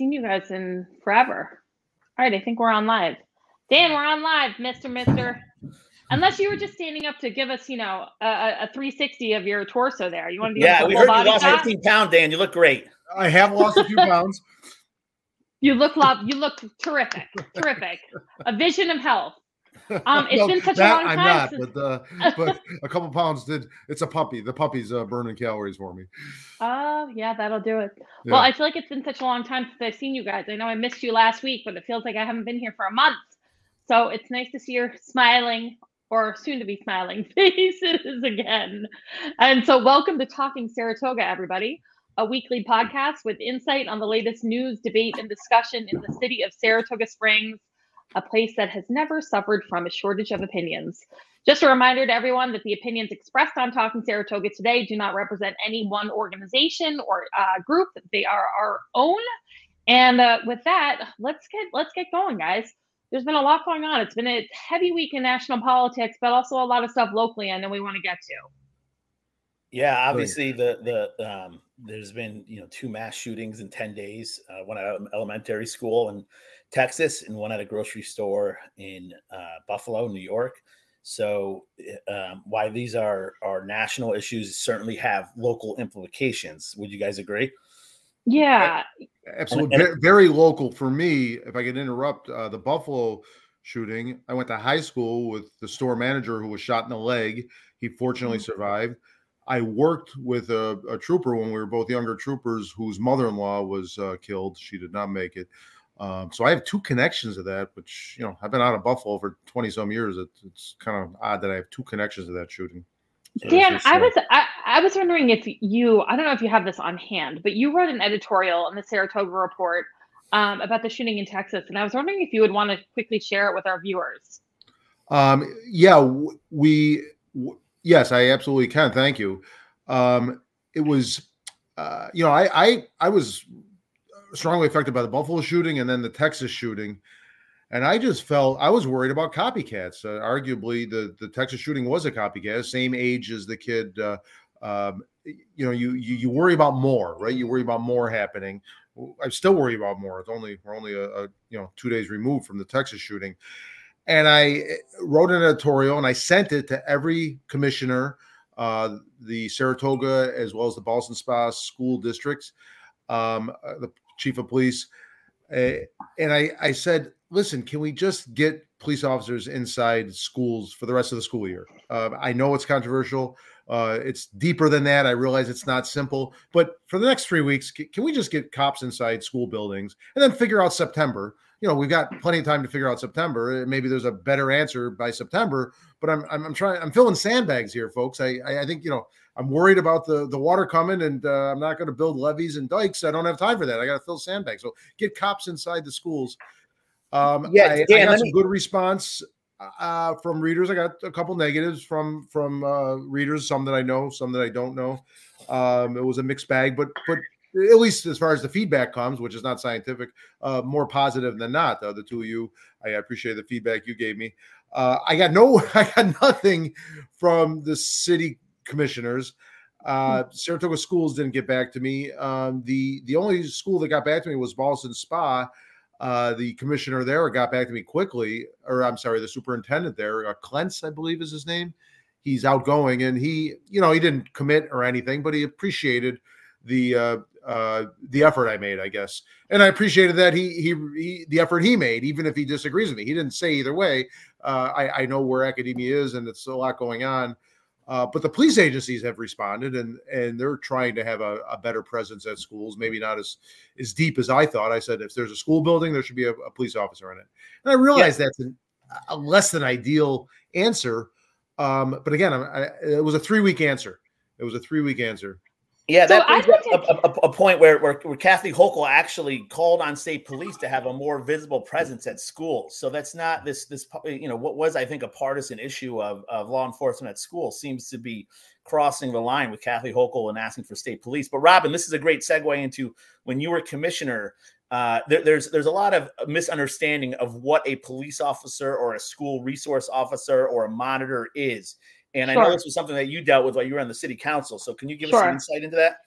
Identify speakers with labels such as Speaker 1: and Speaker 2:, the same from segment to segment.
Speaker 1: seen you guys in forever. All right, I think we're on live. Dan, we're on live, Mister Mister. Unless you were just standing up to give us, you know, a, a 360 of your torso there. You want to be
Speaker 2: yeah? We heard you lost 15 pounds, Dan. You look great.
Speaker 3: I have lost a few pounds.
Speaker 1: You look love. You look terrific. terrific. A vision of health. Um, it's no, been such a long time. I'm not,
Speaker 3: since... but uh, but a couple pounds did. It's a puppy. The puppy's uh, burning calories for me.
Speaker 1: Oh yeah, that'll do it. Yeah. Well, I feel like it's been such a long time since I've seen you guys. I know I missed you last week, but it feels like I haven't been here for a month. So it's nice to see your smiling or soon to be smiling faces again. And so, welcome to Talking Saratoga, everybody, a weekly podcast with insight on the latest news, debate, and discussion in the city of Saratoga Springs, a place that has never suffered from a shortage of opinions. Just a reminder to everyone that the opinions expressed on Talking Saratoga today do not represent any one organization or uh, group; they are our own. And uh, with that, let's get let's get going, guys there's been a lot going on. It's been a heavy week in national politics, but also a lot of stuff locally, and then we want to get to.
Speaker 2: Yeah, obviously the the um, there's been you know two mass shootings in ten days. Uh, one at elementary school in Texas, and one at a grocery store in uh, Buffalo, New York. So, um, why these are are national issues certainly have local implications. Would you guys agree?
Speaker 1: Yeah,
Speaker 3: absolutely. And, and, very, local for me. If I could interrupt, uh, the Buffalo shooting. I went to high school with the store manager who was shot in the leg. He fortunately mm-hmm. survived. I worked with a, a, trooper when we were both younger troopers whose mother-in-law was uh, killed. She did not make it. Um, so I have two connections to that, which you know I've been out of Buffalo for twenty some years. It's, it's kind of odd that I have two connections to that shooting.
Speaker 1: Dan, I was I, I was wondering if you I don't know if you have this on hand, but you wrote an editorial in the Saratoga Report um, about the shooting in Texas, and I was wondering if you would want to quickly share it with our viewers.
Speaker 3: Um, yeah, we w- yes, I absolutely can. Thank you. Um, it was, uh, you know, I I I was strongly affected by the Buffalo shooting and then the Texas shooting. And I just felt I was worried about copycats. Uh, arguably, the the Texas shooting was a copycat, same age as the kid. Uh, um, you know, you, you you worry about more, right? You worry about more happening. I still worry about more. It's only we're only a, a you know two days removed from the Texas shooting, and I eh, wrote an editorial and I sent it to every commissioner, uh, the Saratoga as well as the Ballston Spa school districts, um, uh, the chief of police, uh, and I I said listen, can we just get police officers inside schools for the rest of the school year? Uh, I know it's controversial. Uh, it's deeper than that. I realize it's not simple, but for the next three weeks, can we just get cops inside school buildings and then figure out September? You know, we've got plenty of time to figure out September. Maybe there's a better answer by September, but I'm I'm, I'm trying. I'm filling sandbags here, folks. I, I, I think you know I'm worried about the the water coming, and uh, I'm not going to build levees and dikes. I don't have time for that. I got to fill sandbags. So get cops inside the schools. Um, yeah, I, Dan, I got some me... good response uh, from readers. I got a couple negatives from from uh, readers, some that I know, some that I don't know. Um, it was a mixed bag, but but at least as far as the feedback comes, which is not scientific, uh, more positive than not. Uh, the two of you, I appreciate the feedback you gave me. Uh, I got no, I got nothing from the city commissioners. Uh, hmm. Saratoga schools didn't get back to me. Um, the the only school that got back to me was Ballston Spa, uh, the commissioner there got back to me quickly, or I'm sorry, the superintendent there, uh, I believe is his name. He's outgoing, and he, you know, he didn't commit or anything, but he appreciated the uh, uh, the effort I made, I guess, and I appreciated that he, he he the effort he made, even if he disagrees with me. He didn't say either way. Uh, I I know where academia is, and it's a lot going on. Uh, but the police agencies have responded and and they're trying to have a, a, better presence at schools, maybe not as as deep as I thought. I said if there's a school building, there should be a, a police officer in it. And I realize yeah. that's an, a less than ideal answer. Um, but again, I, it was a three week answer. It was a three week answer.
Speaker 2: Yeah, that so brings up a, a, a, point where, where, where Kathy Hochul actually called on state police to have a more visible presence at schools. So that's not this this you know what was I think a partisan issue of, of law enforcement at school seems to be crossing the line with Kathy Hochul and asking for state police. But Robin, this is a great segue into when you were commissioner. Uh, there, there's there's a lot of misunderstanding of what a police officer or a school resource officer or a monitor is. And sure. I know this was something that you dealt with while you were on the city council. So can you give sure. us some insight into that?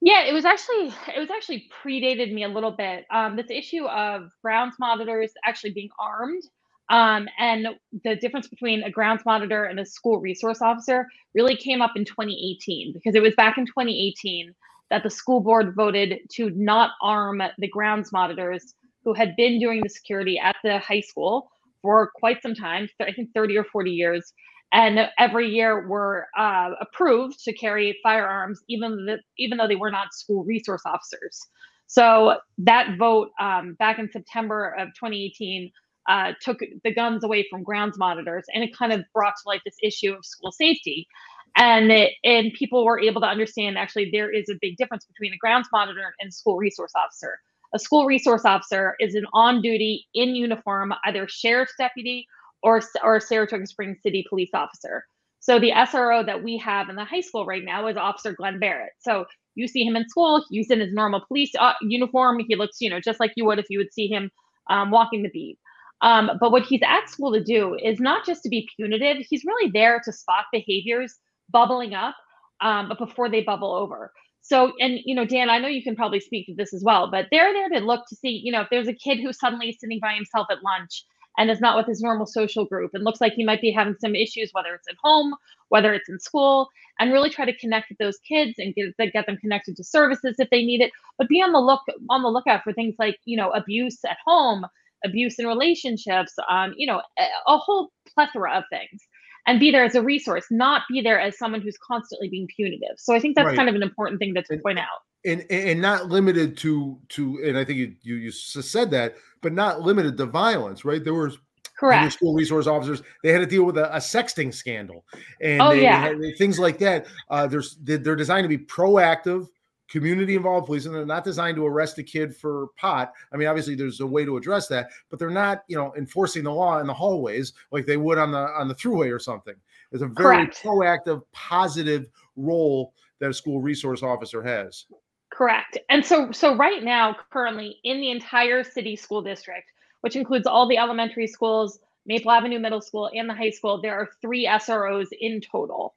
Speaker 1: Yeah, it was actually it was actually predated me a little bit. Um, this issue of grounds monitors actually being armed, um, and the difference between a grounds monitor and a school resource officer really came up in 2018 because it was back in 2018 that the school board voted to not arm the grounds monitors who had been doing the security at the high school for quite some time, I think 30 or 40 years, and every year were uh, approved to carry firearms, even even though they were not school resource officers. So that vote um, back in September of 2018 uh, took the guns away from grounds monitors, and it kind of brought to light this issue of school safety. And it, and people were able to understand actually there is a big difference between a grounds monitor and school resource officer. A school resource officer is an on duty in uniform, either sheriff's deputy or, or Saratoga Springs City police officer. So the SRO that we have in the high school right now is Officer Glenn Barrett. So you see him in school, he's in his normal police uh, uniform. He looks, you know, just like you would if you would see him um, walking the beat. Um, but what he's at school to do is not just to be punitive. He's really there to spot behaviors bubbling up, um, but before they bubble over. So, and you know, Dan, I know you can probably speak to this as well, but they're there to look to see, you know, if there's a kid who's suddenly sitting by himself at lunch and is not with his normal social group and looks like he might be having some issues, whether it's at home, whether it's in school, and really try to connect with those kids and get, get them connected to services if they need it. But be on the look on the lookout for things like you know abuse at home, abuse in relationships, um, you know, a, a whole plethora of things. And be there as a resource, not be there as someone who's constantly being punitive. So I think that's right. kind of an important thing to, to point out
Speaker 3: and and not limited to to and I think you you, you said that, but not limited to violence, right? There was
Speaker 1: correct
Speaker 3: school resource officers. They had to deal with a, a sexting scandal, and
Speaker 1: oh,
Speaker 3: they,
Speaker 1: yeah.
Speaker 3: they had, things like that. Uh, there's they're designed to be proactive, community involved police, and they're not designed to arrest a kid for pot. I mean, obviously there's a way to address that, but they're not you know enforcing the law in the hallways like they would on the on the throughway or something. It's a very correct. proactive, positive role that a school resource officer has.
Speaker 1: Correct. And so so right now currently in the entire city school district, which includes all the elementary schools, Maple Avenue Middle School and the high school, there are 3 SROs in total.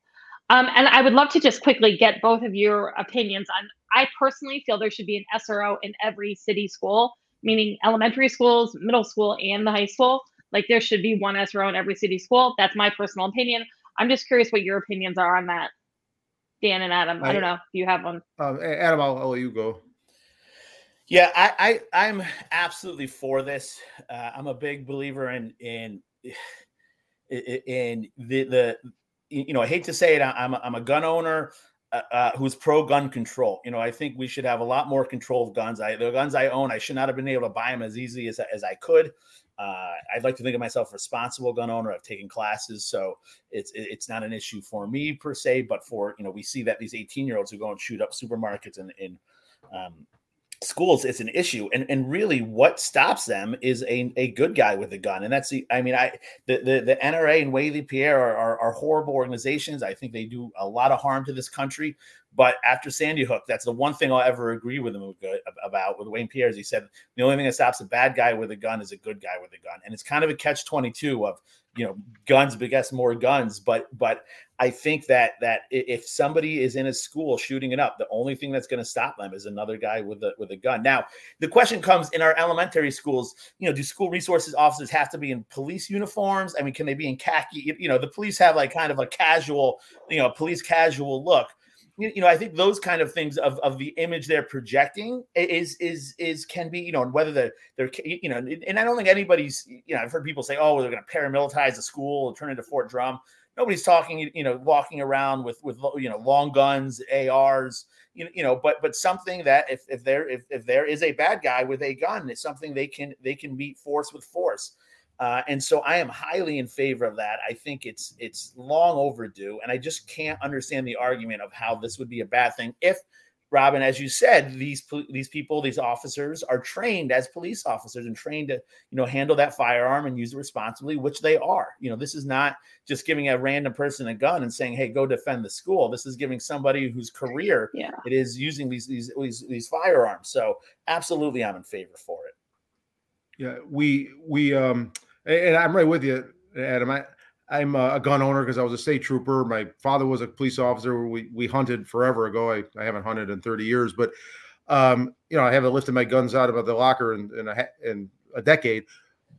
Speaker 1: Um, and I would love to just quickly get both of your opinions on I personally feel there should be an SRO in every city school, meaning elementary schools, middle school and the high school. Like there should be one SRO in every city school. That's my personal opinion. I'm just curious what your opinions are on that. Dan and Adam. I, I don't know. Do you have one?
Speaker 3: Um, Adam, I'll, I'll let you go.
Speaker 2: Yeah, I, I am absolutely for this. Uh, I'm a big believer in in in the the you know I hate to say it. I'm a, I'm a gun owner uh, uh, who's pro gun control. You know, I think we should have a lot more control of guns. I the guns I own, I should not have been able to buy them as easily as as I could. Uh, I'd like to think of myself responsible gun owner. I've taken classes, so it's it's not an issue for me per se, but for you know we see that these 18 year olds who go and shoot up supermarkets and in um, schools, it's an issue. And and really, what stops them is a, a good guy with a gun, and that's the I mean I the the, the NRA and Wayne LaPierre are, are, are horrible organizations. I think they do a lot of harm to this country. But after Sandy Hook, that's the one thing I'll ever agree with him about with Wayne LaPierre. Is he said the only thing that stops a bad guy with a gun is a good guy with a gun, and it's kind of a catch twenty two of you know guns begets more guns. But but I think that that if somebody is in a school shooting it up, the only thing that's going to stop them is another guy with a with a gun. Now the question comes in our elementary schools. You know, do school resources officers have to be in police uniforms? I mean, can they be in khaki? You know, the police have like kind of a casual, you know, police casual look you know, I think those kind of things of, of the image they're projecting is is is can be, you know, and whether they're they're you know, and I don't think anybody's, you know, I've heard people say, oh, they're going to paramilitarize the school and turn into Fort Drum. Nobody's talking, you know, walking around with with you know long guns, ARs, you know, you know, but but something that if if there if, if there is a bad guy with a gun, it's something they can they can meet force with force. Uh, and so I am highly in favor of that. I think it's it's long overdue, and I just can't understand the argument of how this would be a bad thing if Robin, as you said, these these people, these officers are trained as police officers and trained to you know handle that firearm and use it responsibly, which they are. You know, this is not just giving a random person a gun and saying, "Hey, go defend the school." This is giving somebody whose career
Speaker 1: yeah.
Speaker 2: it is using these, these these these firearms. So, absolutely, I'm in favor for it.
Speaker 3: Yeah, we we um and I'm right with you, Adam. I I'm a gun owner because I was a state trooper. My father was a police officer. We we hunted forever ago. I, I haven't hunted in 30 years, but um, you know, I haven't lifted my guns out of the locker in in a, in a decade.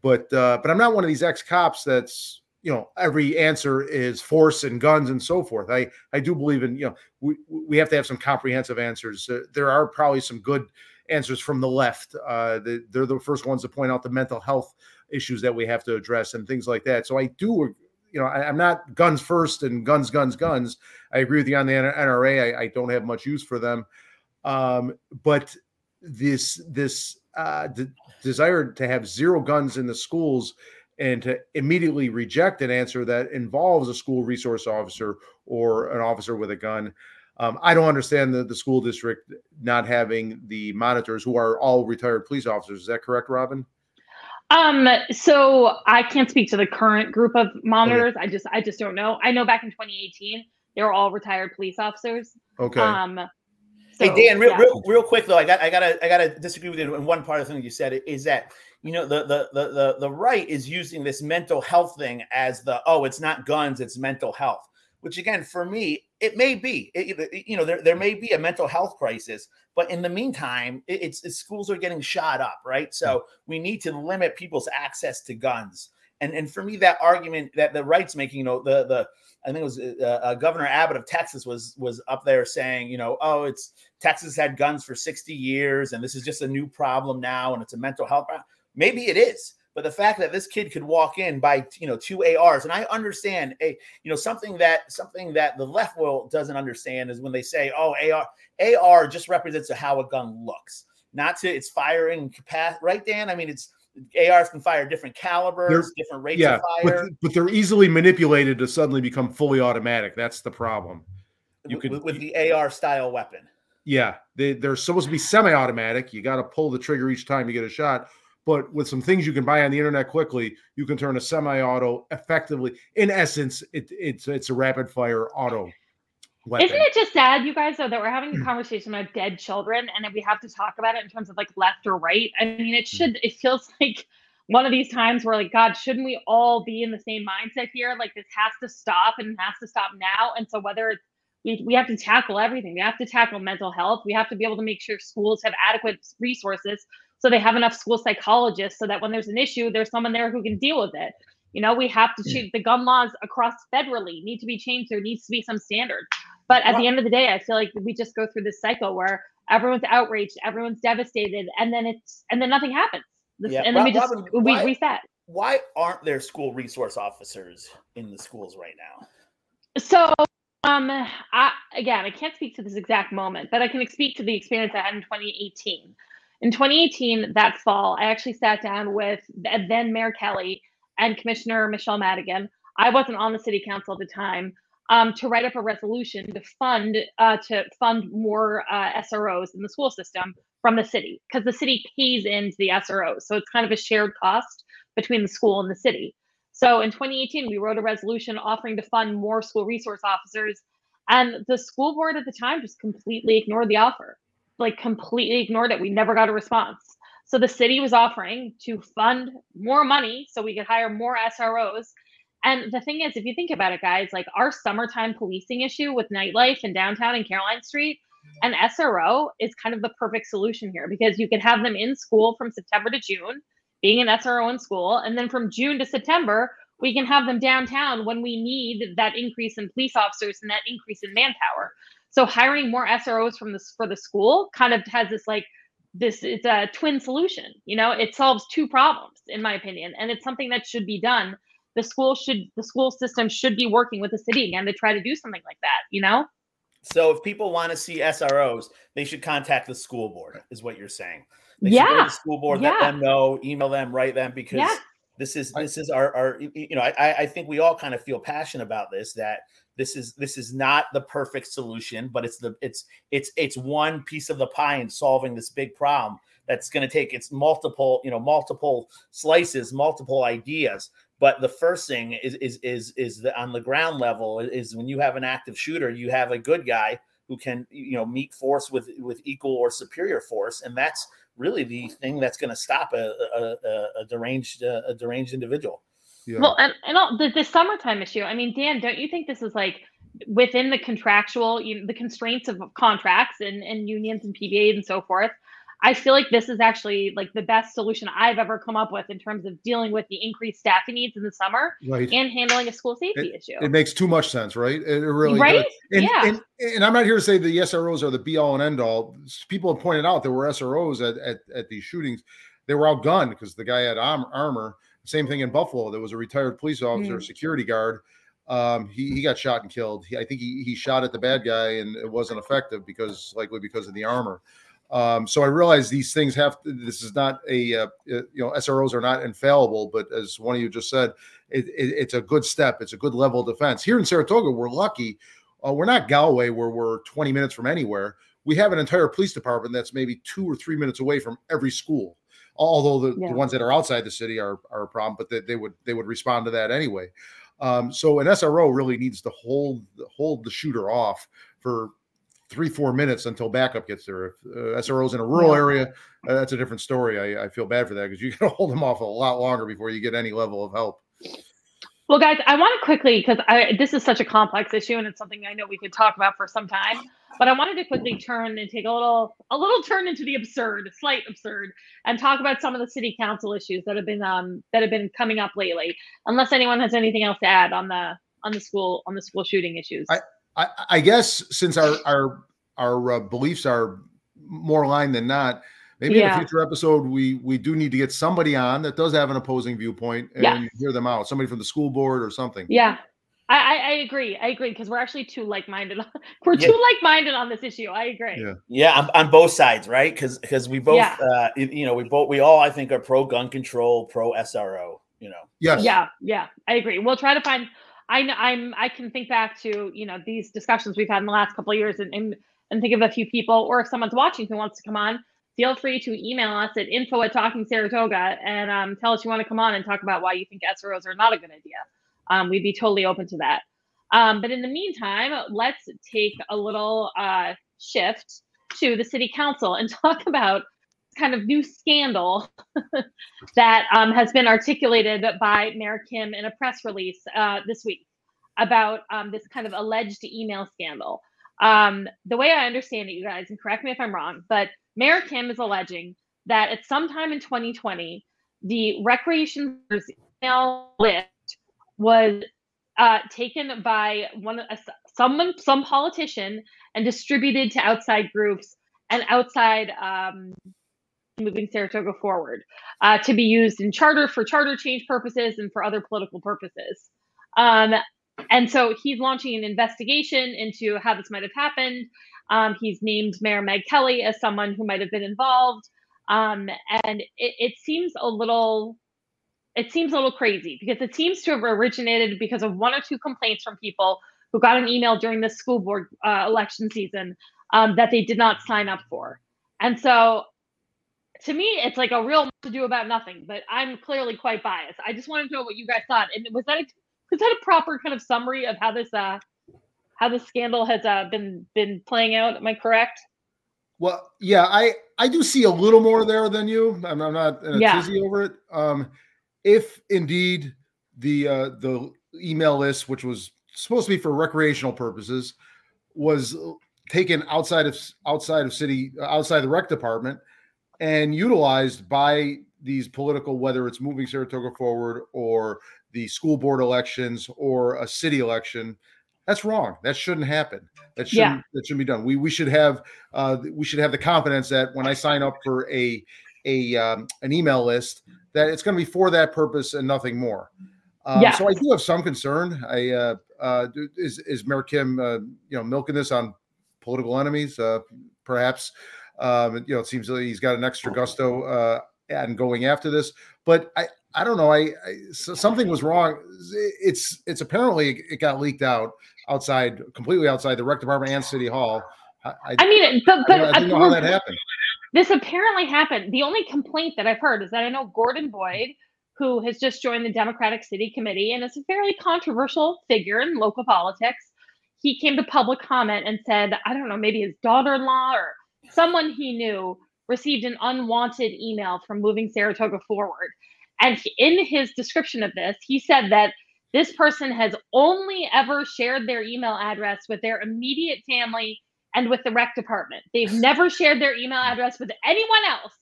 Speaker 3: But uh, but I'm not one of these ex cops that's you know every answer is force and guns and so forth. I I do believe in you know we we have to have some comprehensive answers. Uh, there are probably some good answers from the left. Uh, they, they're the first ones to point out the mental health issues that we have to address and things like that. So I do you know, I, am not guns first and guns, guns, guns. I agree with you on the NRA. I, I don't have much use for them, um, but this this uh, d- desire to have zero guns in the schools and to immediately reject an answer that involves a school resource officer or an officer with a gun. Um, I don't understand the, the school district not having the monitors who are all retired police officers. Is that correct, Robin?
Speaker 1: Um, so I can't speak to the current group of monitors. Okay. I just I just don't know. I know back in 2018 they were all retired police officers.
Speaker 3: Okay.
Speaker 1: Um
Speaker 2: so, hey Dan, real, yeah. real real quick though, I got I gotta I gotta disagree with you in one part of the thing you said is that you know the, the the the the right is using this mental health thing as the oh it's not guns it's mental health which again for me it may be it, you know there, there may be a mental health crisis but in the meantime it, it's, it's, schools are getting shot up right? So we need to limit people's access to guns. And and for me that argument that the right's making you know the the i think it was uh, uh, governor abbott of texas was was up there saying you know oh it's texas had guns for 60 years and this is just a new problem now and it's a mental health problem maybe it is but the fact that this kid could walk in buy you know two ARs, and I understand a you know something that something that the left will doesn't understand is when they say, oh, AR AR just represents how a gun looks, not to its firing capacity, right, Dan? I mean, it's ARs can fire different calibers, they're, different rates yeah, of
Speaker 3: fire, but, but, they're easily manipulated to suddenly become fully automatic. That's the problem.
Speaker 2: You could with, with the AR style weapon.
Speaker 3: Yeah, they, they're supposed to be semi-automatic. You got to pull the trigger each time you get a shot but with some things you can buy on the internet quickly, you can turn a semi-auto effectively. In essence, it, it's it's a rapid fire auto.
Speaker 1: Weapon. Isn't it just sad, you guys, though, that we're having a conversation about dead children and that we have to talk about it in terms of like left or right? I mean, it should, it feels like one of these times where, like, God, shouldn't we all be in the same mindset here? Like, this has to stop and it has to stop now. And so, whether it's we, we have to tackle everything, we have to tackle mental health, we have to be able to make sure schools have adequate resources so they have enough school psychologists so that when there's an issue, there's someone there who can deal with it. You know, we have to change the gun laws across federally need to be changed. There needs to be some standard. But at the end of the day, I feel like we just go through this cycle where everyone's outraged, everyone's devastated, and then it's and then nothing happens. Yeah. and then we just Robin, we why, reset.
Speaker 2: Why aren't there school resource officers in the schools right now?
Speaker 1: So um I again I can't speak to this exact moment, but I can speak to the experience I had in 2018. In 2018, that fall, I actually sat down with then Mayor Kelly and Commissioner Michele Madigan. I wasn't on the city council at the time. Um, to write up a resolution to fund uh, to fund more uh, SROs in the school system from the city because the city pays into the SROs, so it's kind of a shared cost between the school and the city. So in 2018, we wrote a resolution offering to fund more school resource officers, and the school board at the time just completely ignored the offer like completely ignored it. We never got a response. So the city was offering to fund more money so we could hire more SROs. And the thing is, if you think about it, guys, like our summertime policing issue with nightlife in downtown and Caroline Street, an SRO is kind of the perfect solution here because you can have them in school from September to June, being an SRO in school. And then from June to September, we can have them downtown when we need that increase in police officers and that increase in manpower. So hiring more SROs from this for the school kind of has this like this it's a twin solution. You know, it solves two problems in my opinion, and it's something that should be done. The school should the school system should be working with the city again to try to do something like that. You know.
Speaker 2: So if people want to see SROs, they should contact the school board, is what you're saying. They
Speaker 1: yeah.
Speaker 2: the school board, yeah. let them know, email them, write them, because yeah. this is this is our our you know I I think we all kind of feel passionate about this that this is this is not the perfect solution but it's the it's it's it's one piece of the pie in solving this big problem that's going to take its multiple you know multiple slices multiple ideas. But the first thing is is is is the, on the ground level is when you have an active shooter you have a good guy who can you know meet force with with equal or superior force and that's really the thing that's going to stop a, a, a, deranged a deranged individual
Speaker 1: Yeah. Well, and, and all, the, the summertime issue. I mean, Dan, don't you think this is like within the contractual, you know, the constraints of contracts and, and unions and PBAs and so forth? I feel like this is actually like the best solution I've ever come up with in terms of dealing with the increased staffing needs in the summer right. and handling a school safety
Speaker 3: it,
Speaker 1: issue.
Speaker 3: It makes too much sense, right? It really
Speaker 1: right.
Speaker 3: And,
Speaker 1: yeah.
Speaker 3: And, and, I'm not here to say the SROs are the be all and end all. People have pointed out there were SROs at, at, at these shootings. They were outgunned because the guy had armor. Same thing in Buffalo. There was a retired police officer, mm. security guard. Um, he, he got shot and killed. He, I think he, he shot at the bad guy and it wasn't effective because likely because of the armor. Um, so I realize these things have. To, this is not a uh, you know SROs are not infallible, but as one of you just said, it, it, it's a good step. It's a good level of defense. Here in Saratoga, we're lucky. Uh, we're not Galway where we're 20 minutes from anywhere. We have an entire police department that's maybe two or three minutes away from every school. Although the, yeah. the ones that are outside the city are, are a problem, but they, they would they would respond to that anyway. Um, so an SRO really needs to hold hold the shooter off for three four minutes until backup gets there. If uh, SRO's in a rural yeah. area, uh, that's a different story. I, I feel bad for that because you got to hold them off a lot longer before you get any level of help.
Speaker 1: Well, guys, I want to quickly because this is such a complex issue and it's something I know we could talk about for some time. But I wanted to quickly turn and take a little a little turn into the absurd, slight absurd, and talk about some of the city council issues that have been um that have been coming up lately. Unless anyone has anything else to add on the on the school on the school shooting issues.
Speaker 3: I, I, I guess since our our our uh, beliefs are more aligned than not, maybe yeah. in a future episode we we do need to get somebody on that does have an opposing viewpoint and yeah. hear them out. Somebody from the school board or something.
Speaker 1: Yeah. I, I agree. I agree because we're actually too like-minded. We're yeah. too like-minded on this issue. I agree.
Speaker 2: Yeah, yeah, on, on both sides, right? Because because we both, yeah. uh, you know, we both, we all, I think, are pro gun control, pro SRO. You know.
Speaker 3: Yes.
Speaker 1: Yeah, yeah, I agree. We'll try to find I I'm I can think back to you know these discussions we've had in the last couple of years and, and and think of a few people or if someone's watching who wants to come on feel free to email us at info at talking saratoga and um, tell us you want to come on and talk about why you think sros are not a good idea um, we'd be totally open to that um, but in the meantime let's take a little uh, shift to the city council and talk about kind of new scandal that um, has been articulated by Mayor Kim in a press release uh, this week about um, this kind of alleged email scandal. Um, the way I understand it, you guys, and correct me if I'm wrong, but Mayor Kim is alleging that at some time in 2020, the recreation email list was uh, taken by one uh, someone, some politician, and distributed to outside groups and outside um, moving Saratoga forward uh, to be used in charter for charter change purposes and for other political purposes. Um, and so he's launching an investigation into how this might have happened. Um, he's named Mayor Meg Kelly as someone who might have been involved. Um, and it, it seems a little it seems a little crazy because it seems to have originated because of one or two complaints from people who got an email during the school board uh, election season um, that they did not sign up for. And so to me, it's like a real to do about nothing, but I'm clearly quite biased. I just wanted to know what you guys thought. And was that a, was that a proper kind of summary of how this uh how the scandal has uh, been been playing out? Am I correct?
Speaker 3: Well, yeah, I I do see a little more there than you. I'm, I'm not in a yeah. tizzy over it. Um, if indeed the uh, the email list, which was supposed to be for recreational purposes, was taken outside of outside of city outside the rec department and utilized by these political, whether it's moving Saratoga forward or the school board elections or a city election. That's wrong. That shouldn't happen. That shouldn't yeah. that shouldn't be done. We we should have uh, we should have the confidence that when I sign up for a a um, an email list that it's going to be for that purpose and nothing more. Um, yeah. So I do have some concern. I uh, uh, is is Mayor Kim uh, you know milking this on political enemies, uh, perhaps. Um, you know, it seems like he's got an extra gusto uh, and going after this. But I, I don't know. I, I so something was wrong. It's it's apparently it got leaked out outside, completely outside the rec department and city hall.
Speaker 1: I, I mean, but, but
Speaker 3: I, didn't know how that happened.
Speaker 1: This apparently happened. The only complaint that I've heard is that I know Gordon Boyd, who has just joined the Democratic City Committee and is a fairly controversial figure in local politics. He came to public comment and said, I don't know, maybe his daughter-in-law or someone he knew received an unwanted email from moving Saratoga forward. And in his description of this, he said that this person has only ever shared their email address with their immediate family and with the rec department. They've never shared their email address with anyone else.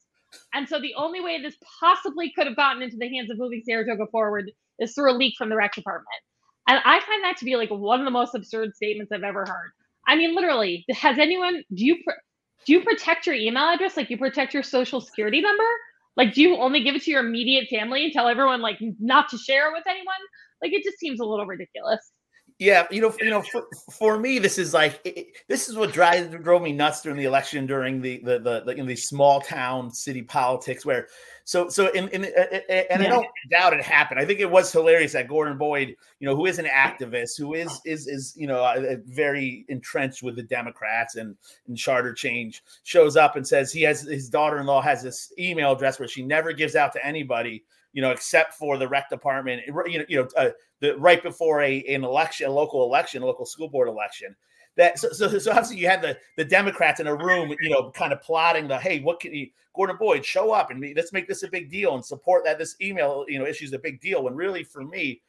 Speaker 1: And so the only way this possibly could have gotten into the hands of moving Saratoga forward is through a leak from the rec department. And I find that to be like one of the most absurd statements I've ever heard. I mean, literally, has anyone do you do you protect your email address like you protect your social security number? Like, do you only give it to your immediate family and tell everyone like not to share it with anyone? Like, it just seems a little ridiculous.
Speaker 2: Yeah, you know, you know, for, for me, this is like it, this is what drives drove me nuts during the election, during the the the, the in these small town city politics, where so so in, in and uh, uh, uh, yeah. I don't doubt it happened. I think it was hilarious that Gordon Boyd, you know, who is an activist, who is is is you know very entrenched with the Democrats and and charter change, shows up and says he has his daughter-in-law has this email address where she never gives out to anybody you know, except for the rec department, you know, you know, uh, the right before a an election, a local election, a local school board election. That so, so, so obviously you had the the Democrats in a room, you know, kind of plotting the hey, what can you Gordon Boyd show up and let's make this a big deal and support that this email, you know, issue is a big deal. When really for me,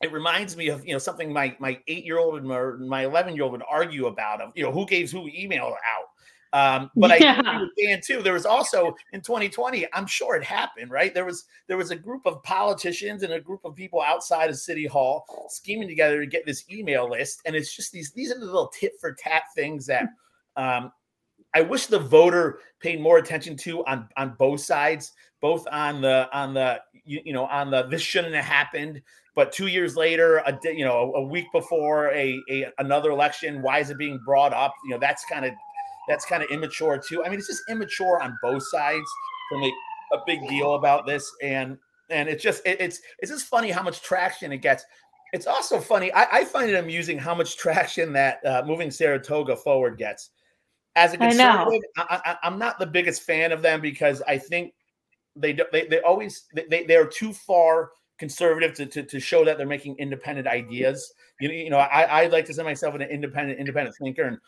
Speaker 2: it reminds me of you know something my my eight year old and my eleven year old would argue about of you know who gave who email out um, but yeah. I understand too. There was also in 2020. I'm sure it happened, right? There was there was a group of politicians and a group of people outside of City Hall scheming together to get this email list, and it's just these these are the little tit for tat things that um, I wish the voter paid more attention to on on both sides, both on the on the you, you know on the this shouldn't have happened, but two years later, a you know a week before a, a another election, why is it being brought up? You know that's kind of that's kind of immature too. I mean, it's just immature on both sides to make a big deal about this, and and it's just it, it's it's just funny how much traction it gets. It's also funny. I, I find it amusing how much traction that uh, moving Saratoga forward gets. As a conservative, I i'm not the biggest fan of them because I think they they they always they they are too far conservative to, to, to show that they're making independent ideas. You, you know, I, I like to say myself an independent independent thinker, and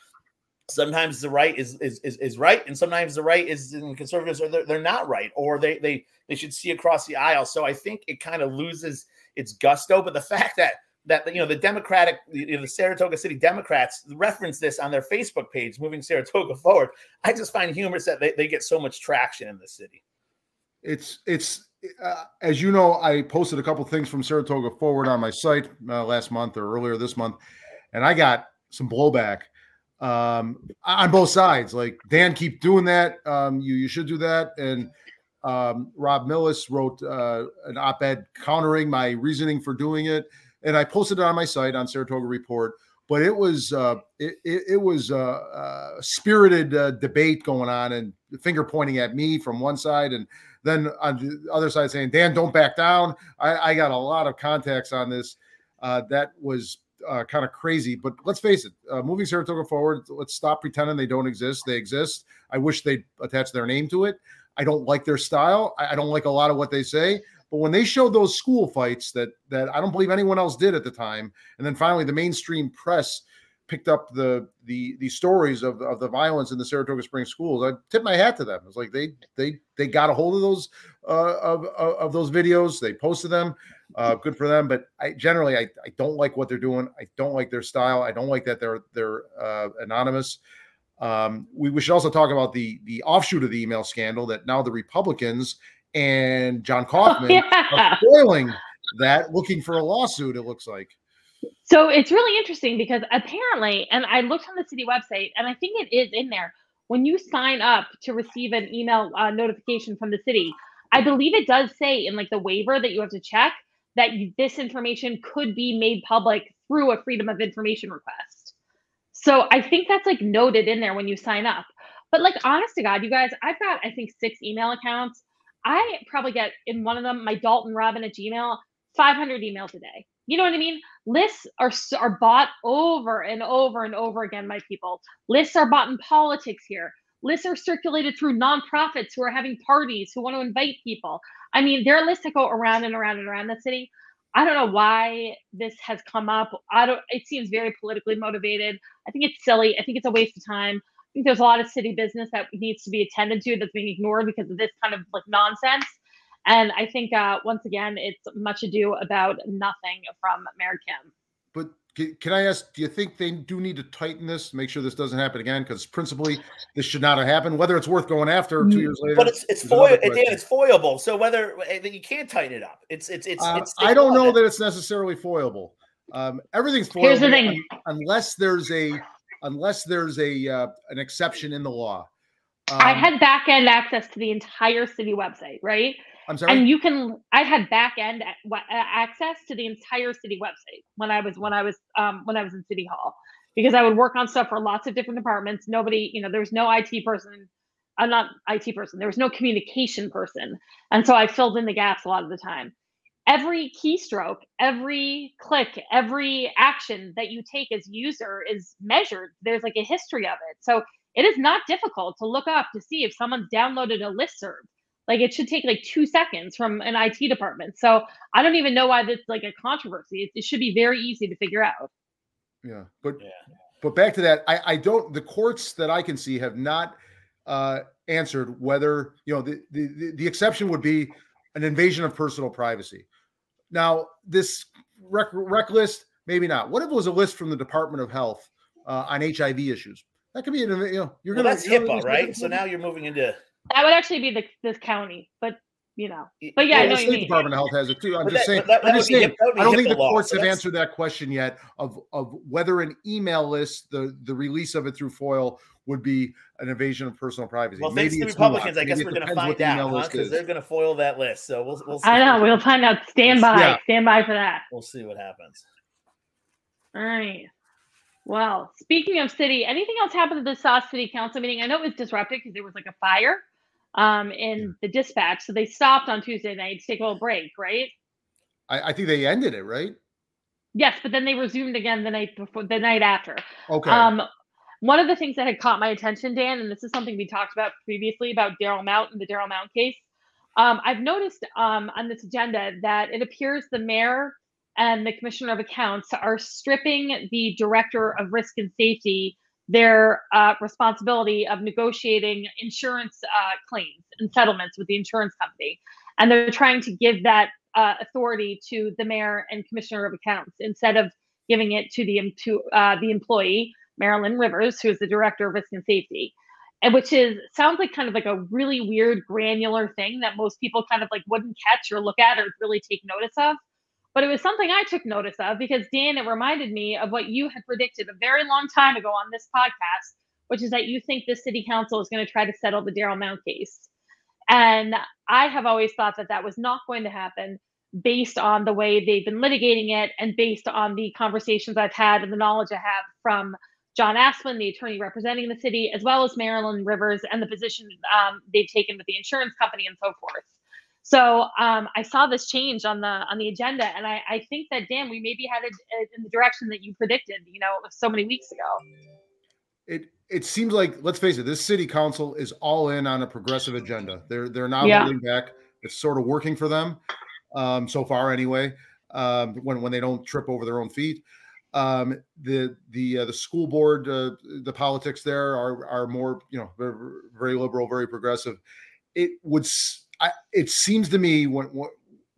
Speaker 2: sometimes the right is is is, is right and sometimes the right is in conservatives or they're, they're not right or they they they should see across the aisle. So i think it kind of loses its gusto but the fact that that you know the democratic you know, the saratoga city democrats reference this on their facebook page moving saratoga forward i just find humorous that they, they get so much traction in the city.
Speaker 3: It's it's uh, as you know i posted a couple things from saratoga forward on my site uh, last month or earlier this month and i got some blowback um, on both sides. Like Dan, keep doing that. Um, you you should do that. And um, Rob Millis wrote uh, an op-ed countering my reasoning for doing it, and I posted it on my site on Saratoga Report. But it was uh, it, it, was a, a spirited uh, debate going on, and finger pointing at me from one side, and then on the other side saying, "Dan, don't back down." I, I got a lot of context on this. Uh, that was uh, kind of crazy. But let's face it, uh, moving Saratoga forward, let's stop pretending they don't exist. They exist. I wish they'd attach their name to it. I don't like their style. I, I don't like a lot of what they say. But when they showed those school fights that that I don't believe anyone else did at the time, and then finally the mainstream press picked up the the the stories of, of the violence in the Saratoga Springs schools. I tip my hat to them. It's like they they they got a hold of those uh, of, of those videos. They posted them. Uh, good for them. But I generally I, I don't like what they're doing. I don't like their style. I don't like that they're they're uh, anonymous. Um, we, we should also talk about the the offshoot of the email scandal that now the Republicans and John Kaufman oh, yeah. are spoiling that, looking for a lawsuit. It looks like.
Speaker 1: So it's really interesting because apparently, and I looked on the city website, and I think it is in there. When you sign up to receive an email uh, notification from the city, I believe it does say in like the waiver that you have to check that this information could be made public through a freedom of information request. So I think that's like noted in there when you sign up. But like honest to God, you guys, I've got I think six email accounts. I probably get in one of them my Dalton Robin at Gmail 500 emails a day. You know what I mean? Lists are are bought over and over and over again by people. Lists are bought in politics here. Lists are circulated through nonprofits who are having parties who want to invite people. I mean, there are lists that go around and around and around the city. I don't know why this has come up. I don't. It seems very politically motivated. I think it's silly. I think it's a waste of time. I think there's a lot of city business that needs to be attended to that's being ignored because of this kind of like nonsense. And I think uh, once again, it's much ado about nothing from Mayor Kim.
Speaker 3: But can I ask, do you think they do need to tighten this, make sure this doesn't happen again? Because principally, this should not have happened. Whether it's worth going after two years later,
Speaker 2: but it's it's foil, Dan, it's foilable. So whether eh, you can't tighten it up, it's it's it's.
Speaker 3: Uh,
Speaker 2: it's
Speaker 3: I don't know that it's necessarily foilable. Um, everything's foilable
Speaker 1: Here's the thing.
Speaker 3: unless there's a unless there's a uh, an exception in the law.
Speaker 1: Um, I had back end access to the entire city website, right?
Speaker 3: I'm sorry.
Speaker 1: And you can. I had back end access to the entire city website when I was when I was um, when I was in City Hall because I would work on stuff for lots of different departments. Nobody, you know, there was no IT person. I'm not IT person. There was no communication person, and so I filled in the gaps a lot of the time. Every keystroke, every click, every action that you take as user is measured. There's like a history of it. So it is not difficult to look up to see if someone's downloaded a list serve like it should take like two seconds from an IT department. So I don't even know why that's like a controversy. It, it should be very easy to figure out.
Speaker 3: Yeah, but yeah. but back to that, I I don't. The courts that I can see have not uh, answered whether you know the, the the exception would be an invasion of personal privacy. Now this rec, rec list, maybe not. What if it was a list from the Department of Health uh, on HIV issues? That could be an you know
Speaker 2: you're well, gonna that's HIPAA, right? So now you're moving into
Speaker 1: that would actually be the this county, but you know, but yeah, yeah I know the State
Speaker 3: Department of Health has it too. I'm but just that, saying. That, that I'm just saying. I don't think the courts have answered that question yet of of whether an email list, the the release of it through FOIL, would be an invasion of personal privacy.
Speaker 2: Well, Maybe thanks to Republicans, I guess we're going to find out because they're going to foil that list. So we'll, we'll see.
Speaker 1: I know we'll find out. Stand by. Yeah. Stand by for that.
Speaker 2: We'll see what happens.
Speaker 1: All right. Well, speaking of city, anything else happened at the Sauce City Council meeting? I know it was disrupted because there was like a fire um, in the dispatch. So they stopped on Tuesday night to take a little break, right?
Speaker 3: I, I, think they ended it, right?
Speaker 1: Yes, but then they resumed again the night before, the night after.
Speaker 3: Okay.
Speaker 1: Um, one of the things that had caught my attention, Dan, and this is something we talked about previously about Darryl Mount and the Darryl Mount case. Um, I've noticed um, on this agenda that it appears the mayor and the commissioner of accounts are stripping the director of risk and safety their uh, responsibility of negotiating insurance uh, claims and settlements with the insurance company. And they're trying to give that uh, authority to the mayor and commissioner of accounts instead of giving it to the to uh, the employee Marilyn Rivers, who is the director of risk and safety, and which is sounds like kind of like a really weird granular thing that most people kind of like wouldn't catch or look at or really take notice of. But it was something I took notice of because Dan, it reminded me of what you had predicted a very long time ago on this podcast, which is that you think the city council is going to try to settle the Darryl Mount case. And I have always thought that that was not going to happen based on the way they've been litigating it and based on the conversations I've had and the knowledge I have from John Aspland, the attorney representing the city, as well as Marilyn Rivers and the position um, they've taken with the insurance company and so forth. So um, I saw this change on the on the agenda, and I, I think that Dan, we may be headed in the direction that you predicted. You know, so many weeks ago.
Speaker 3: It it seems like let's face it, this city council is all in on a progressive agenda. They're they're not yeah. holding back. It's sort of working for them um, so far, anyway. Um, when when they don't trip over their own feet. Um, the the uh, the school board, uh, the politics there are are more you know very, very liberal, very progressive. It would I, it seems to me when, when,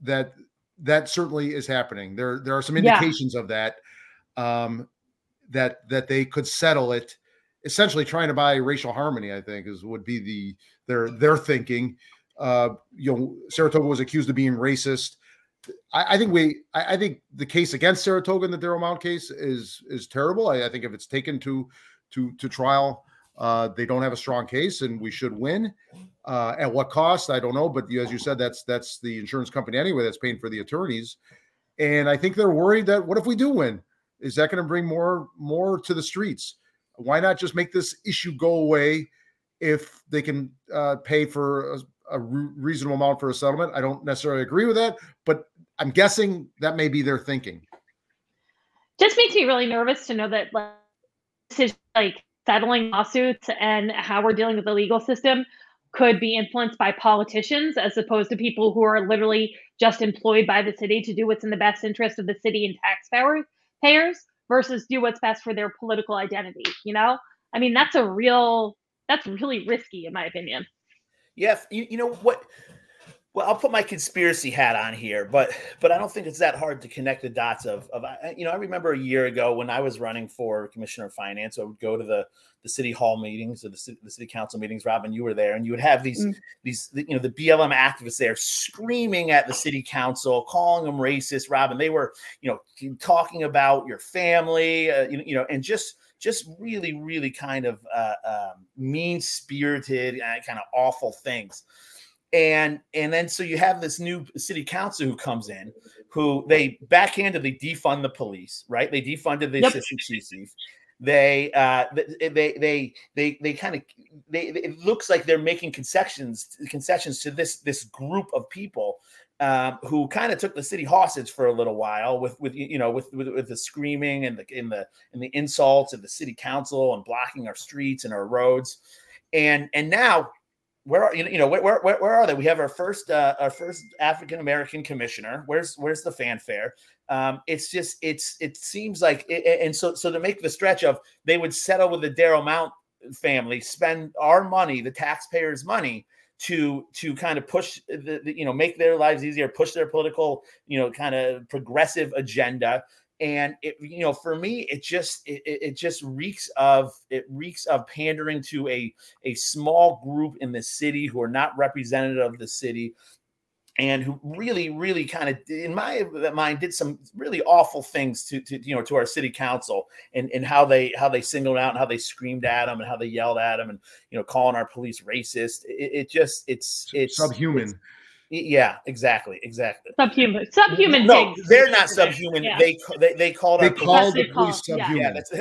Speaker 3: that that certainly is happening. There there are some indications yeah. of that um, that that they could settle it. Essentially, trying to buy racial harmony, I think, is would be the their their thinking. Uh, you know, Saratoga was accused of being racist. I, I think we, I, I, think the case against Saratoga in the Darryl Mount case is is terrible. I, I, think if it's taken to to to trial, uh, they don't have a strong case, and we should win. Uh, at what cost? I don't know, but as you said, that's that's the insurance company anyway that's paying for the attorneys, and I think they're worried that what if we do win? Is that going to bring more more to the streets? Why not just make this issue go away if they can uh, pay for a, a reasonable amount for a settlement? I don't necessarily agree with that, but I'm guessing that may be their thinking.
Speaker 1: Just makes me really nervous to know that like, this is like settling lawsuits and how we're dealing with the legal system could be influenced by politicians as opposed to people who are literally just employed by the city to do what's in the best interest of the city and taxpayers versus do what's best for their political identity you know? I mean that's a real that's really risky in my opinion.
Speaker 2: Yes you, you know what Well, I'll put my conspiracy hat on here, but but I don't think it's that hard to connect the dots of of you know I remember a year ago when I was running for commissioner of finance, I would go to the the city hall meetings or the city, the city council meetings. Robin, you were there, and you would have these mm. these you know the BLM activists there screaming at the city council, calling them racist. Robin, they were you know talking about your family, uh, you, you know, and just just really really kind of uh, um, mean spirited, uh, kind of awful things and and then so you have this new city council who comes in who they backhandedly defund the police right? They defunded the yep. assistant chief. They uh they they they they kind of they it looks like they're making concessions concessions to this this group of people um, who kind of took the city hostage for a little while with with you know with with, with the screaming and the in the and the insults of the city council and blocking our streets and our roads. And and now where are you know where, where, where are they? We have our first uh, our first African American commissioner. Where's where's the fanfare? Um, it's just it's it seems like it, and so so to make the stretch of they would settle with the Darryl Mount family, spend our money, the taxpayers' money to to kind of push the, the, you know make their lives easier, push their political you know kind of progressive agenda and it you know for me it just it, it just reeks of it reeks of pandering to a a small group in the city who are not representative of the city and who really really kind of in my mind did some really awful things to, to you know to our city council and and how they how they singled out and how they screamed at them and how they yelled at them and you know calling our police racist. It, it just it's it's
Speaker 3: subhuman.
Speaker 2: it's, yeah, exactly, exactly.
Speaker 1: Subhuman, subhuman.
Speaker 2: No, they're not subhuman. Yeah. They they they called
Speaker 3: they called the police subhuman.
Speaker 2: Yeah, that's,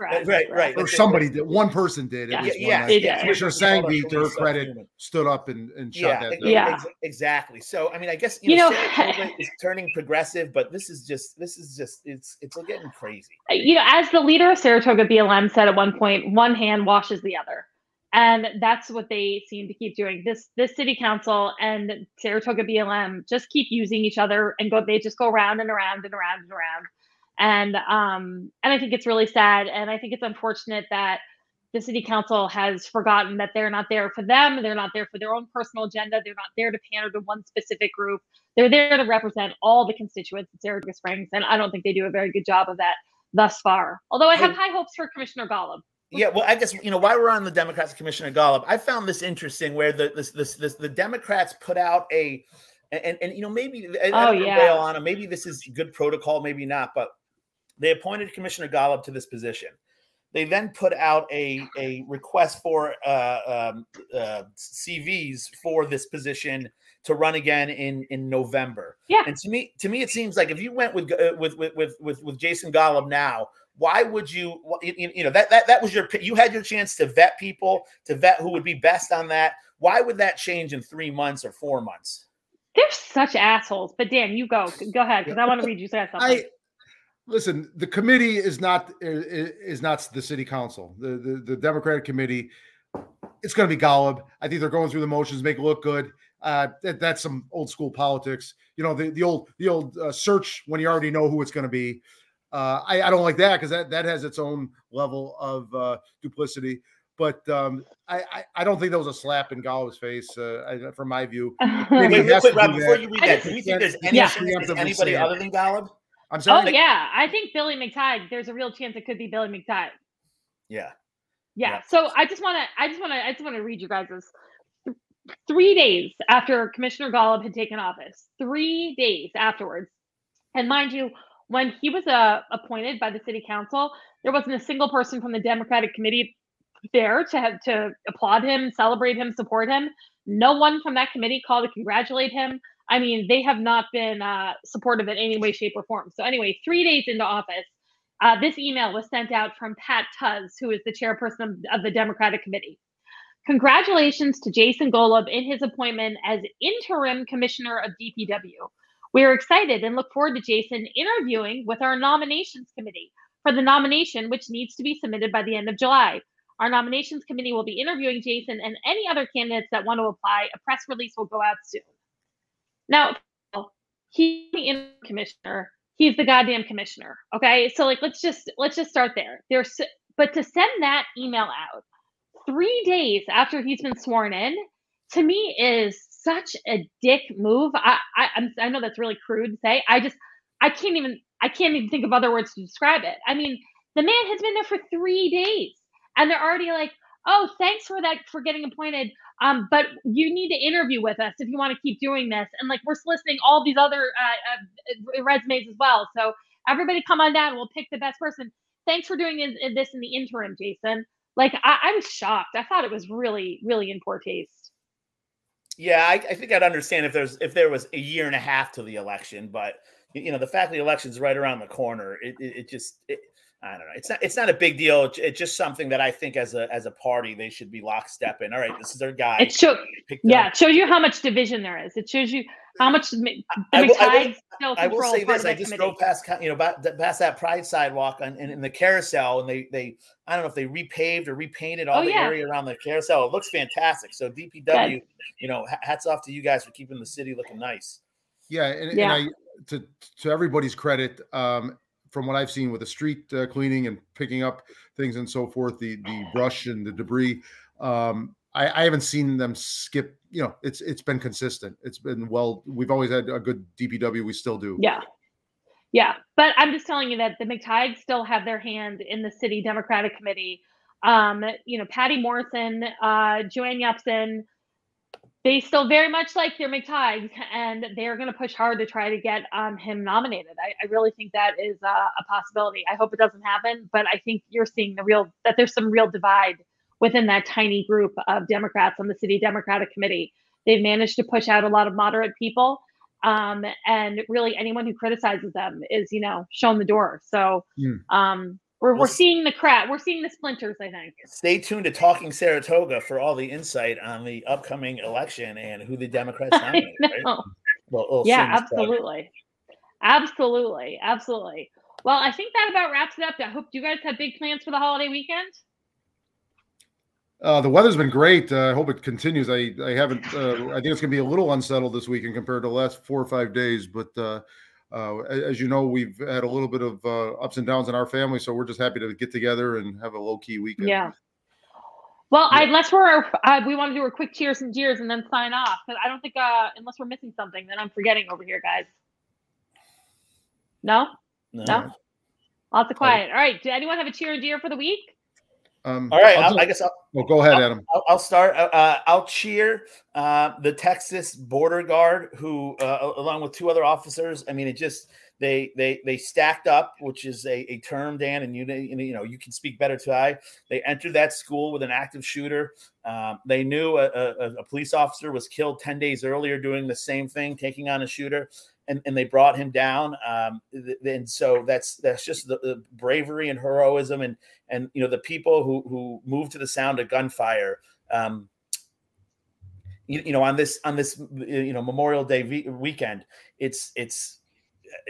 Speaker 2: right, right, right.
Speaker 3: Or somebody did. One person did. Yeah, yeah, yeah. Commissioner Sanghvi, to her credit, stood up and, and shut
Speaker 1: yeah,
Speaker 3: that
Speaker 1: down. Yeah,
Speaker 2: exactly. So I mean, I guess you, you know, know is turning progressive, but this is just this is just it's it's getting crazy.
Speaker 1: You know, as the leader of Saratoga BLM said at one point, one hand washes the other and that's what they seem to keep doing. This this city council and saratoga blm just keep using each other and go they just go around and around and around and around. And um and i think it's really sad. And i think it's unfortunate that the city council has forgotten that they're not there for them. They're not there for their own personal agenda. They're not there to pander to one specific group. They're there to represent all the constituents in saratoga springs. And i don't think they do a very good job of that thus far. Although i have high hopes for commissioner golub
Speaker 2: yeah, well, I guess you know why we're on the Democrats, and Commissioner Golub. I found this interesting, where the this this, this the Democrats put out a, and and you know maybe oh, yeah. bail on them. Maybe this is good protocol, maybe not, but they appointed Commissioner Golub to this position. They then put out a a request for uh, um, uh, CVs for this position to run again in in November.
Speaker 1: Yeah,
Speaker 2: and to me to me it seems like if you went with uh, with with with with Jason Golub now why would you you know that that that was your you had your chance to vet people to vet who would be best on that why would that change in three months or four months
Speaker 1: they're such assholes but dan you go go ahead because i want to read you something I,
Speaker 3: listen the committee is not is not the city council the the, the democratic committee it's going to be Golub. I think they're going through the motions, make it look good. Uh, that, that's some old school politics. You know, the, the old the old uh, search when you already know who it's going to be. Uh, I, I, don't like that because that, that has its own level of uh, duplicity. But um, I, I, I, don't think that was a slap in Golub's face, uh, from my view.
Speaker 2: Wait, real quick, Rob, before you read that, do you think there's any yeah. anybody other than Golub?
Speaker 1: I'm sorry. Oh yeah, I think Billy McTygue. There's a real chance it could be Billy McTygue.
Speaker 2: Yeah.
Speaker 1: Yeah. yeah. So I just want to, I just want to, I just want to read you guys this. Three days after Commissioner Golub had taken office, three days afterwards, and mind you, when he was uh, appointed by the city council, there wasn't a single person from the Democratic committee there to have to applaud him, celebrate him, support him. No one from that committee called to congratulate him. I mean, they have not been uh, supportive in any way, shape, or form. So, anyway, three days into office, uh, this email was sent out from Pat Tuz, who is the chairperson of the Democratic Committee. Congratulations to Jason Golub in his appointment as interim commissioner of DPW. We are excited and look forward to Jason interviewing with our nominations committee for the nomination, which needs to be submitted by the end of July. Our nominations committee will be interviewing Jason and any other candidates that want to apply. A press release will go out soon. Now, he's the commissioner. He's the goddamn commissioner. Okay, so like let's just let's just start there. There's but to send that email out three days after he's been sworn in, to me is such a dick move. I, I I know that's really crude to say. I just I can't even I can't even think of other words to describe it. I mean, the man has been there for three days, and they're already like, "Oh, thanks for that for getting appointed. Um, but you need to interview with us if you want to keep doing this." And like we're soliciting all these other uh, uh, resumes as well. So everybody, come on down. We'll pick the best person. Thanks for doing this in the interim, Jason. Like I, I was shocked. I thought it was really, really in poor taste.
Speaker 2: Yeah, I, I, think I'd understand if there's if there was a year and a half to the election, but you know the fact that the election's right around the corner, it, it, it just it, I don't know. It's not it's not a big deal. It's just something that I think as a as a party they should be lockstep in. All right, this is their guy.
Speaker 1: It shows yeah, it shows you how much division there is. It shows you how much the I, will, I will,
Speaker 2: still I will say this: I just drove past you know past that Pride sidewalk and in, in, the carousel, and they they I don't know if they repaved or repainted all oh, the yeah. area around the carousel. It looks fantastic. So DPW, Good. you know, hats off to you guys for keeping the city looking nice.
Speaker 3: Yeah, and, yeah. and I to to everybody's credit, um, from what I've seen with the street uh, cleaning and picking up things and so forth, the the brush and the debris. Um, I, I, haven't seen them skip. You know, it's it's been consistent. It's been well. We've always had a good DPW. We still do.
Speaker 1: Yeah, yeah. But I'm just telling you that the McTygues still have their hand in the city Democratic Committee. Um, you know, Patty Morrison, uh, Joanne Yepsen, they still very much like their McTygues, and they're going to push hard to try to get um, him nominated. I, I, really think that is uh, a possibility. I hope it doesn't happen, but I think you're seeing the real that there's some real divide within that tiny group of Democrats on the city Democratic Committee. They've managed to push out a lot of moderate people, um, and really anyone who criticizes them is, you know, shown the door. So mm. um, we're, we're seeing the crap. We're seeing the splinters. I think.
Speaker 2: Stay tuned to Talking Saratoga for all the insight on the upcoming election and who the Democrats nominate. Right?
Speaker 1: Well, yeah, absolutely, absolutely, absolutely. Well, I think that about wraps it up. I hope you guys have big plans for the holiday weekend.
Speaker 3: Uh, the weather's been great. Uh, I hope it continues. I I haven't. Uh, I think it's going to be a little unsettled this weekend compared to the last four or five days, but uh, uh, as you know, we've had a little bit of uh, ups and downs in our family, so we're just happy to get together and have a low key weekend.
Speaker 1: Yeah. Well, yeah. unless we're uh, we want to do a quick cheers and jeers and then sign off because I don't think uh, unless we're missing something, then I'm forgetting over here, guys. No, no, no? lots of quiet. All right. Did anyone have a cheer and jeer for the week?
Speaker 2: Um, All right, i guess. I'll,
Speaker 3: well, go ahead, Adam.
Speaker 2: I'll, I'll start. Uh, uh, I'll cheer uh, the Texas border guard, who, uh, along with two other officers. I mean, it just they they they stacked up, which is a, a term, Dan, and you you know you can speak better to I. They entered that school with an active shooter. Um, they knew a, a, a police officer was killed ten days earlier doing the same thing, taking on a shooter and, and they brought him down. Um, and so that's that's just the, the, bravery and heroism and and you know the people who who move to the sound of gunfire. Um, you, you know on this on this you know Memorial Day v- weekend, it's it's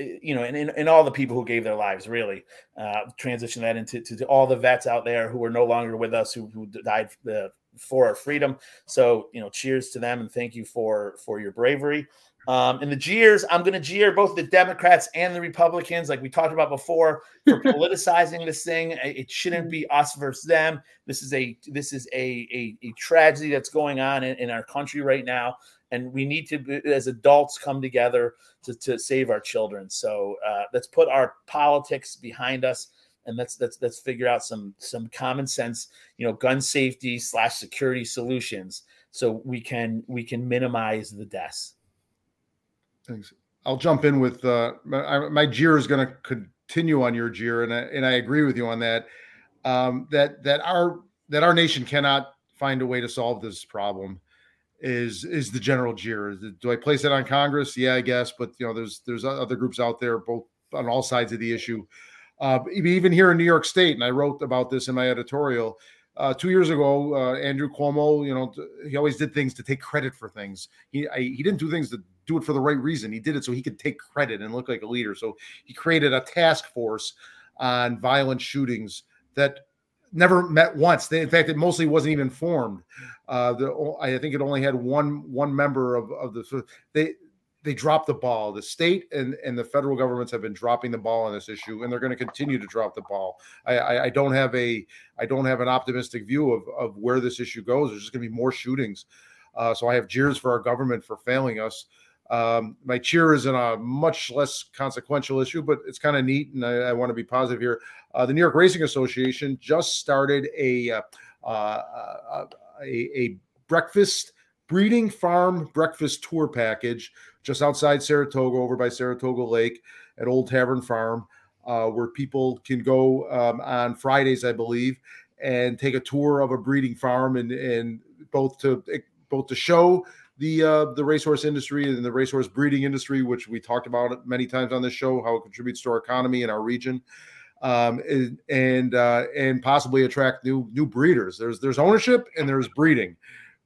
Speaker 2: uh, you know, and, and, and, all the people who gave their lives really uh, transition that into to, to, all the vets out there who are no longer with us, who, who died the, for our freedom. So, you know, cheers to them and thank you for for your bravery. Um, and the jeers, I'm going to jeer both the Democrats and the Republicans, like we talked about before, for politicizing this thing. It shouldn't be us versus them. This is a this is a a, a tragedy that's going on in, in, our country right now, and we need to, as adults, come together to, to save our children. So uh, let's put our politics behind us, and let's let's let's figure out some some common sense, you know, gun safety slash security solutions, so we can we can minimize the deaths.
Speaker 3: Thanks. I'll jump in with uh, my, my jeer is going to continue on your jeer, and I, and I agree with you on that. Um, that that our that our nation cannot find a way to solve this problem is is the general jeer. Do I place it on Congress? Yeah, I guess, but you know, there's there's other groups out there, both on all sides of the issue. Uh, even here in New York State, and I wrote about this in my editorial. Uh, two years ago, uh, Andrew Cuomo, you know, he always did things to take credit for things. He I, he didn't do things to do it for the right reason. He did it so he could take credit and look like a leader. So he created a task force on violent shootings that never met once. They, in fact, it mostly wasn't even formed. Uh, the, I think it only had one one member of, of the. They they dropped the ball. The state and, and the federal governments have been dropping the ball on this issue, and they're going to continue to drop the ball. I, I, I, don't have a I don't have an optimistic view of, of where this issue goes. There's just going to be more shootings. Uh, so I have jeers for our government for failing us. Um, my cheer is in a much less consequential issue, but it's kind of neat, and I, I want to be positive here. Uh, the New York Racing Association just started a uh, uh, uh a, a, breakfast breeding farm breakfast tour package just outside Saratoga, over by Saratoga Lake at Old Tavern Farm, uh, where people can go um, on Fridays, I believe, and take a tour of a breeding farm and and both to both to show the uh, the racehorse industry and the racehorse breeding industry, which we talked about many times on this show, how it contributes to our economy and our region, um, and and, uh, and possibly attract new new breeders. There's there's ownership and there's breeding.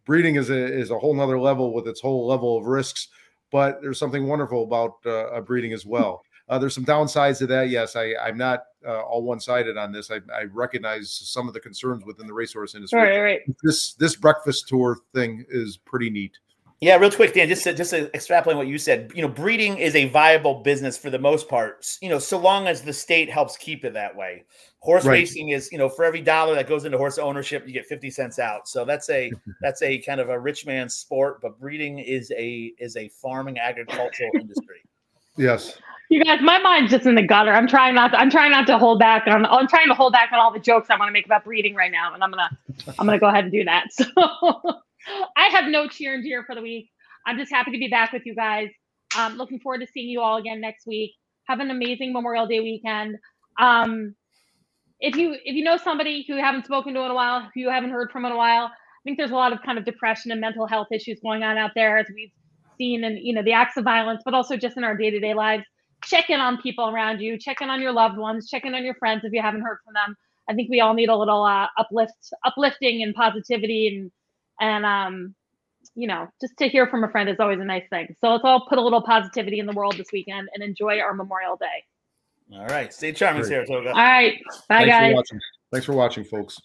Speaker 3: Breeding is a is a whole nother level with its whole level of risks, but there's something wonderful about uh, breeding as well. Uh, there's some downsides to that. Yes, I, I'm not uh, all one-sided on this. I, I, recognize some of the concerns within the racehorse industry.
Speaker 1: Right, right.
Speaker 3: This this breakfast tour thing is pretty neat.
Speaker 2: Yeah, real quick, Dan. Just to, just to extrapolate what you said, you know, breeding is a viable business for the most part. You know, so long as the state helps keep it that way. Horse right. racing is, you know, for every dollar that goes into horse ownership, you get fifty cents out. So that's a that's a kind of a rich man's sport. But breeding is a is a farming agricultural industry.
Speaker 3: Yes.
Speaker 1: You guys, my mind's just in the gutter. I'm trying not to. I'm trying not to hold back on. I'm trying to hold back on all the jokes I want to make about breeding right now, and I'm gonna I'm gonna go ahead and do that. So. I have no cheer and jeer for the week. I'm just happy to be back with you guys. Um, looking forward to seeing you all again next week. Have an amazing Memorial Day weekend. Um, if you if you know somebody who you haven't spoken to in a while, who you haven't heard from in a while, I think there's a lot of kind of depression and mental health issues going on out there as we've seen in you know the acts of violence, but also just in our day to day lives. Check in on people around you. Check in on your loved ones. Check in on your friends if you haven't heard from them. I think we all need a little uh, uplift, uplifting and positivity and and um, you know, just to hear from a friend is always a nice thing. So let's all put a little positivity in the world this weekend and enjoy our Memorial Day.
Speaker 2: All right. Stay charming, Saratoga.
Speaker 1: All right. Bye,
Speaker 3: Thanks
Speaker 1: guys.
Speaker 3: For Thanks for watching, folks.